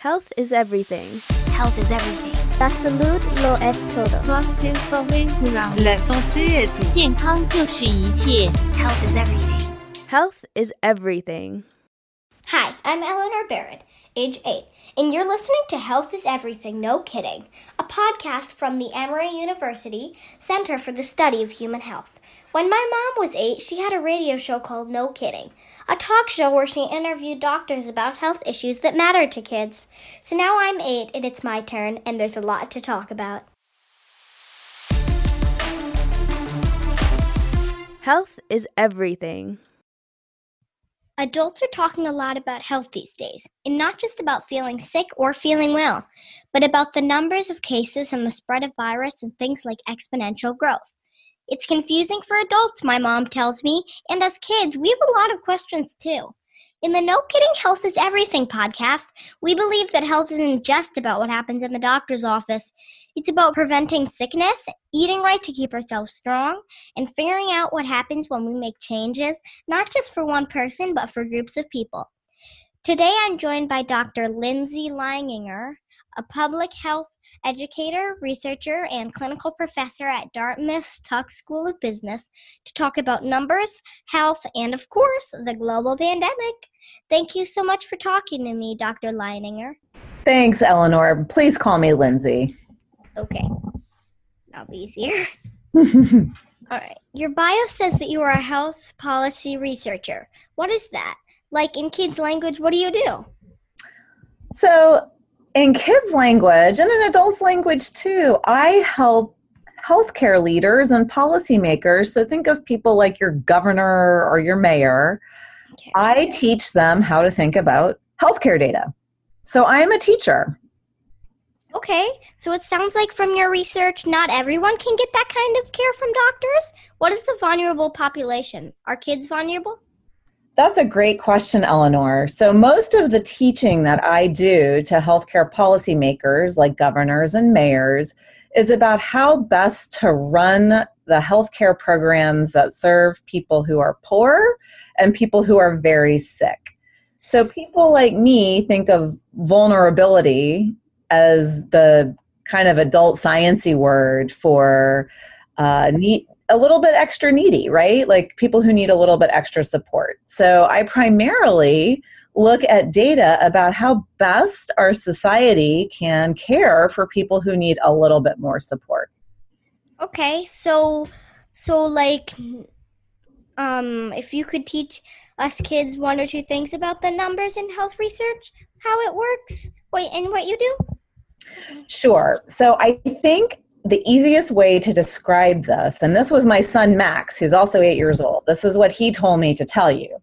Health is everything. Health is everything. La salud lo es todo. La santé est tout. Health is everything. Health is everything. Hi, I'm Eleanor Barrett, age 8, and you're listening to Health is Everything, No Kidding, a podcast from the Emory University Center for the Study of Human Health. When my mom was 8, she had a radio show called No Kidding, a talk show where she interviewed doctors about health issues that matter to kids. So now I'm 8 and it's my turn, and there's a lot to talk about. Health is everything. Adults are talking a lot about health these days, and not just about feeling sick or feeling well, but about the numbers of cases and the spread of virus and things like exponential growth. It's confusing for adults, my mom tells me, and as kids, we have a lot of questions too. In the No Kidding Health is Everything podcast, we believe that health isn't just about what happens in the doctor's office. It's about preventing sickness, eating right to keep ourselves strong, and figuring out what happens when we make changes, not just for one person, but for groups of people. Today I'm joined by Dr. Lindsay Leininger, a public health educator, researcher, and clinical professor at Dartmouth Tuck School of Business to talk about numbers, health, and of course, the global pandemic. Thank you so much for talking to me, Dr. Leininger. Thanks, Eleanor. Please call me Lindsay. Okay, that'll be easier. All right. Your bio says that you are a health policy researcher. What is that? Like in kids' language, what do you do? So, in kids' language and in adults' language too, I help healthcare leaders and policymakers. So, think of people like your governor or your mayor. Okay. I teach them how to think about healthcare data. So, I am a teacher. Okay, so it sounds like from your research, not everyone can get that kind of care from doctors. What is the vulnerable population? Are kids vulnerable? That's a great question, Eleanor. So, most of the teaching that I do to healthcare policymakers like governors and mayors is about how best to run the healthcare programs that serve people who are poor and people who are very sick. So, people like me think of vulnerability as the kind of adult sciency word for uh, need, a little bit extra needy, right? Like people who need a little bit extra support. So I primarily look at data about how best our society can care for people who need a little bit more support. Okay, so so like um if you could teach us kids one or two things about the numbers in health research, how it works, wait, and what you do? Sure. So I think the easiest way to describe this, and this was my son Max, who's also eight years old, this is what he told me to tell you.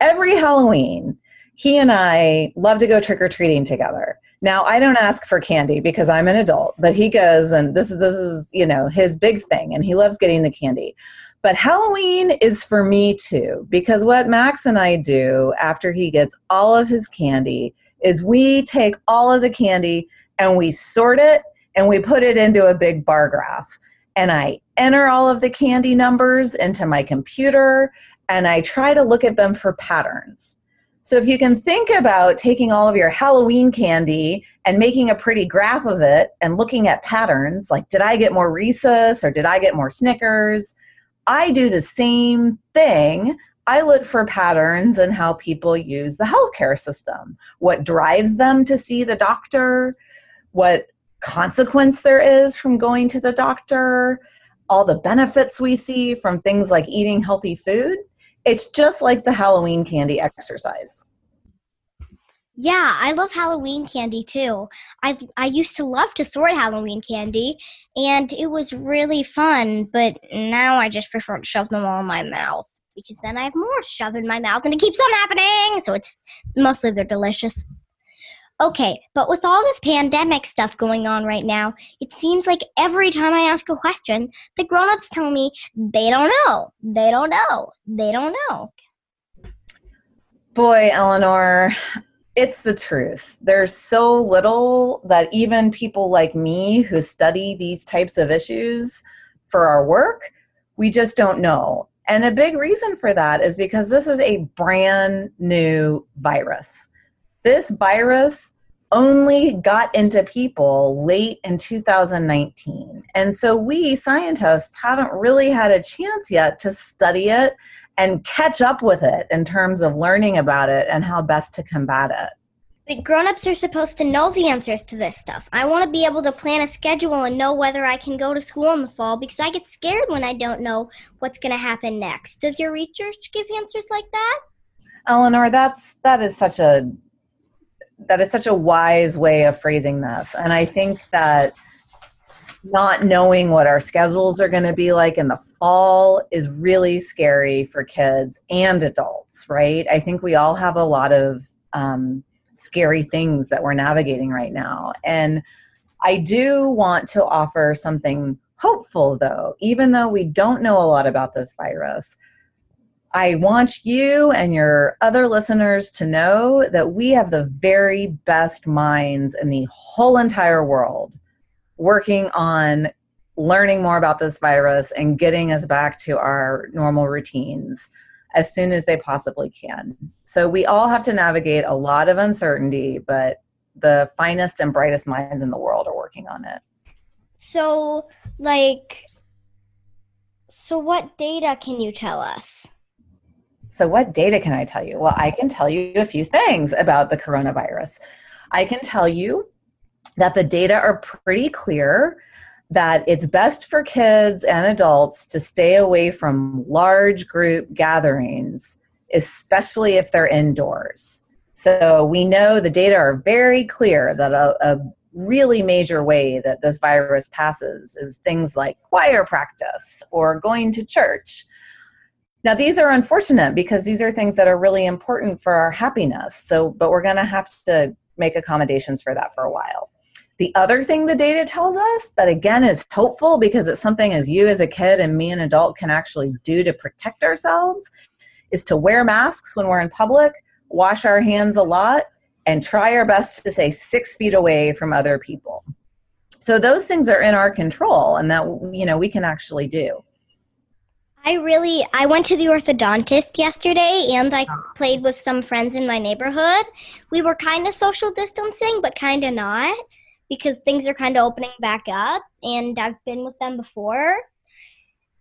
Every Halloween, he and I love to go trick or treating together. Now, I don't ask for candy because I'm an adult, but he goes and this is this is, you know, his big thing and he loves getting the candy. But Halloween is for me too because what Max and I do after he gets all of his candy is we take all of the candy and we sort it and we put it into a big bar graph. And I enter all of the candy numbers into my computer and I try to look at them for patterns. So if you can think about taking all of your Halloween candy and making a pretty graph of it and looking at patterns, like did I get more Reese's or did I get more Snickers? I do the same thing. I look for patterns in how people use the healthcare system, what drives them to see the doctor, what consequence there is from going to the doctor, all the benefits we see from things like eating healthy food. It's just like the Halloween candy exercise. Yeah, I love Halloween candy too. I I used to love to sort Halloween candy, and it was really fun. But now I just prefer to shove them all in my mouth because then I have more to shove in my mouth, and it keeps on happening. So it's mostly they're delicious. Okay, but with all this pandemic stuff going on right now, it seems like every time I ask a question, the grown-ups tell me they don't know, they don't know, they don't know. Boy, Eleanor, it's the truth. There's so little that even people like me who study these types of issues for our work, we just don't know. And a big reason for that is because this is a brand new virus. This virus only got into people late in 2019. And so we scientists haven't really had a chance yet to study it and catch up with it in terms of learning about it and how best to combat it. The grown-ups are supposed to know the answers to this stuff. I want to be able to plan a schedule and know whether I can go to school in the fall because I get scared when I don't know what's going to happen next. Does your research give answers like that? Eleanor, that's that is such a that is such a wise way of phrasing this. And I think that not knowing what our schedules are going to be like in the fall is really scary for kids and adults, right? I think we all have a lot of um, scary things that we're navigating right now. And I do want to offer something hopeful, though, even though we don't know a lot about this virus. I want you and your other listeners to know that we have the very best minds in the whole entire world working on learning more about this virus and getting us back to our normal routines as soon as they possibly can. So we all have to navigate a lot of uncertainty, but the finest and brightest minds in the world are working on it. So, like, so what data can you tell us? So, what data can I tell you? Well, I can tell you a few things about the coronavirus. I can tell you that the data are pretty clear that it's best for kids and adults to stay away from large group gatherings, especially if they're indoors. So we know the data are very clear that a, a really major way that this virus passes is things like choir practice or going to church. Now these are unfortunate because these are things that are really important for our happiness. So but we're going to have to make accommodations for that for a while. The other thing the data tells us that again is hopeful because it's something as you as a kid and me an adult can actually do to protect ourselves is to wear masks when we're in public, wash our hands a lot, and try our best to stay six feet away from other people. So those things are in our control and that you know we can actually do. I really I went to the orthodontist yesterday and I played with some friends in my neighborhood. We were kind of social distancing but kind of not because things are kind of opening back up and I've been with them before.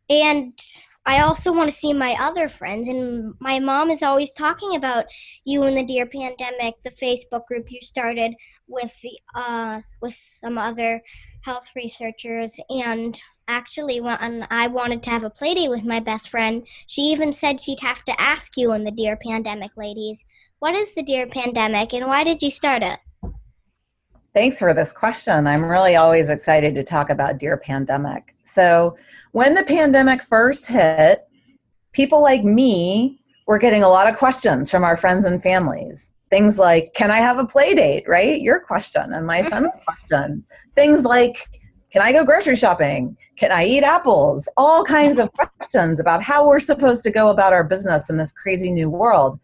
And I also want to see my other friends and my mom is always talking about you and the dear pandemic, the Facebook group you started with the uh with some other health researchers and actually when I wanted to have a playdate with my best friend, she even said she'd have to ask you and the dear pandemic ladies, what is the dear pandemic and why did you start it? Thanks for this question. I'm really always excited to talk about Dear Pandemic. So, when the pandemic first hit, people like me were getting a lot of questions from our friends and families. Things like, Can I have a play date? Right? Your question and my son's question. Things like, Can I go grocery shopping? Can I eat apples? All kinds of questions about how we're supposed to go about our business in this crazy new world.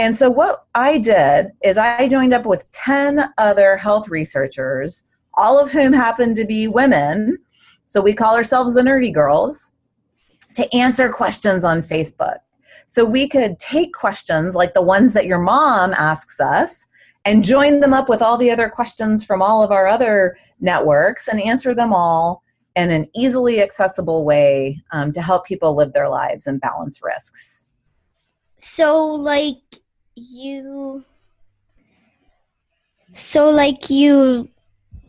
And so, what I did is I joined up with 10 other health researchers, all of whom happened to be women. So, we call ourselves the Nerdy Girls to answer questions on Facebook. So, we could take questions like the ones that your mom asks us and join them up with all the other questions from all of our other networks and answer them all in an easily accessible way um, to help people live their lives and balance risks. So, like, you so like you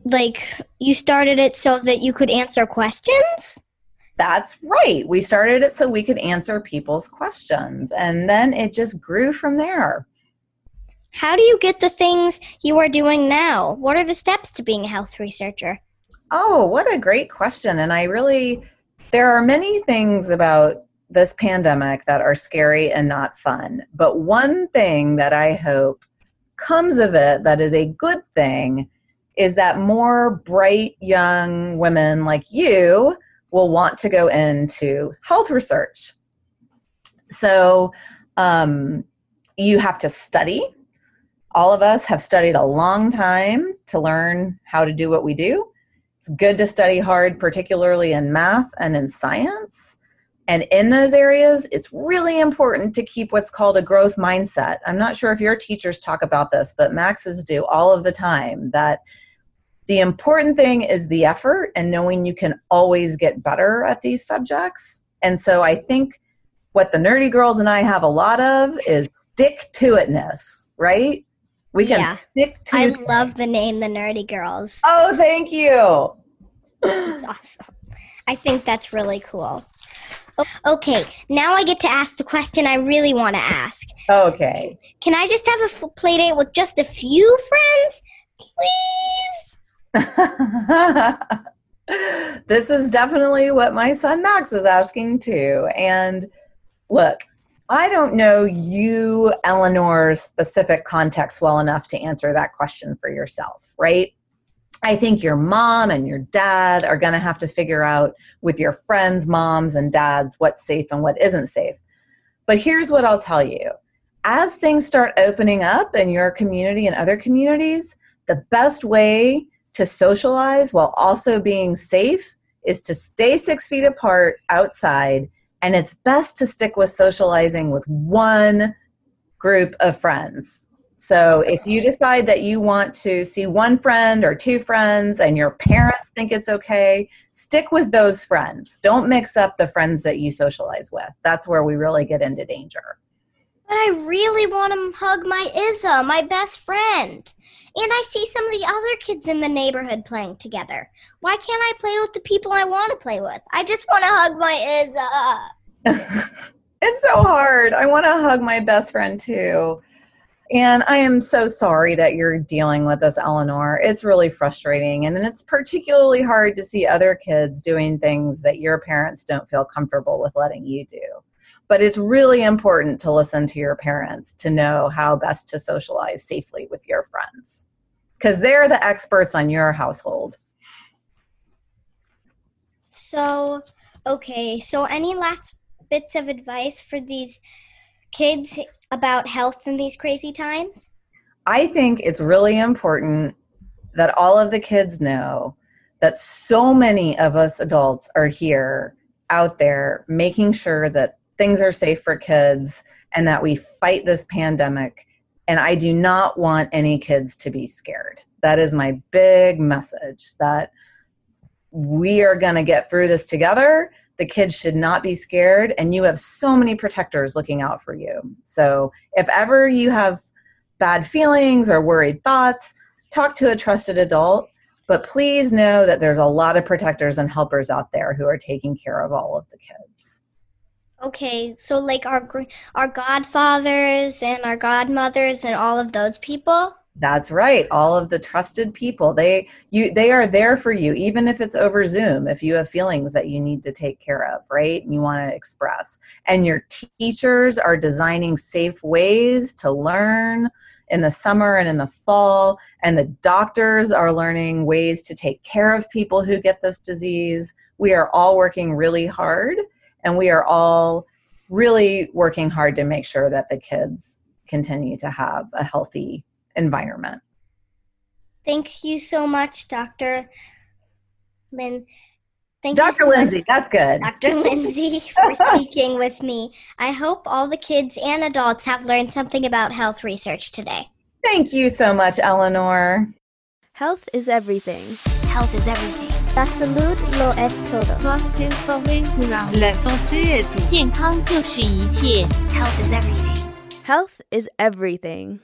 like you started it so that you could answer questions? That's right. We started it so we could answer people's questions and then it just grew from there how do you get the things you are doing now what are the steps to being a health researcher oh what a great question and i really there are many things about this pandemic that are scary and not fun. But one thing that I hope comes of it that is a good thing is that more bright young women like you will want to go into health research. So um, you have to study. All of us have studied a long time to learn how to do what we do. It's good to study hard, particularly in math and in science And in those areas, it's really important to keep what's called a growth mindset. I'm not sure if your teachers talk about this, but Max's do all of the time that the important thing is the effort and knowing you can always get better at these subjects. And so I think what the nerdy girls and I have a lot of is stick to itness, right? We can Yeah. stick to I love the name the Nerdy Girls. Oh, thank you. It's awesome. I think that's really cool. Okay, now I get to ask the question I really want to ask. Okay. Can I just have a f- play date with just a few friends? Please? this is definitely what my son Max is asking too. And look, I don't know you, Eleanor's specific context well enough to answer that question for yourself, right? I think your mom and your dad are going to have to figure out with your friends' moms and dads what's safe and what isn't safe. But here's what I'll tell you as things start opening up in your community and other communities, the best way to socialize while also being safe is to stay six feet apart outside. And it's best to stick with socializing with one group of friends. So if you decide that you want to see one friend or two friends and your parents think it's okay, stick with those friends. Don't mix up the friends that you socialize with. That's where we really get into danger. But I really want to hug my Izza, my best friend. And I see some of the other kids in the neighborhood playing together. Why can't I play with the people I want to play with? I just want to hug my Izza. it's so hard. I want to hug my best friend too. And I am so sorry that you're dealing with this, Eleanor. It's really frustrating. And it's particularly hard to see other kids doing things that your parents don't feel comfortable with letting you do. But it's really important to listen to your parents to know how best to socialize safely with your friends because they're the experts on your household. So, okay, so any last bits of advice for these kids about health in these crazy times? I think it's really important that all of the kids know that so many of us adults are here out there making sure that things are safe for kids and that we fight this pandemic. And I do not want any kids to be scared. That is my big message that we are going to get through this together. The kids should not be scared, and you have so many protectors looking out for you. So, if ever you have bad feelings or worried thoughts, talk to a trusted adult. But please know that there's a lot of protectors and helpers out there who are taking care of all of the kids. Okay, so like our our godfathers and our godmothers and all of those people. That's right. All of the trusted people. They you they are there for you even if it's over Zoom if you have feelings that you need to take care of, right? And you want to express. And your teachers are designing safe ways to learn in the summer and in the fall and the doctors are learning ways to take care of people who get this disease. We are all working really hard and we are all really working hard to make sure that the kids continue to have a healthy environment. Thank you so much, Dr. Lynn. Thank you Dr. so much, Lindsay, that's good. Dr. Lindsay, for speaking with me. I hope all the kids and adults have learned something about health research today. Thank you so much, Eleanor. Health is everything. Health is everything. La salud lo es todo. Santé forêt courant. La santé est tout. 健康就是一切。 Health is everything. Health is everything.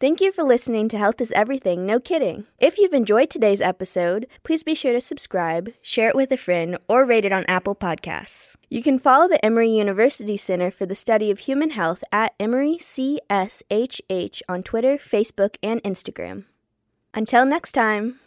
Thank you for listening to Health is Everything, no kidding. If you've enjoyed today's episode, please be sure to subscribe, share it with a friend, or rate it on Apple Podcasts. You can follow the Emory University Center for the Study of Human Health at Emory CSHH on Twitter, Facebook, and Instagram. Until next time.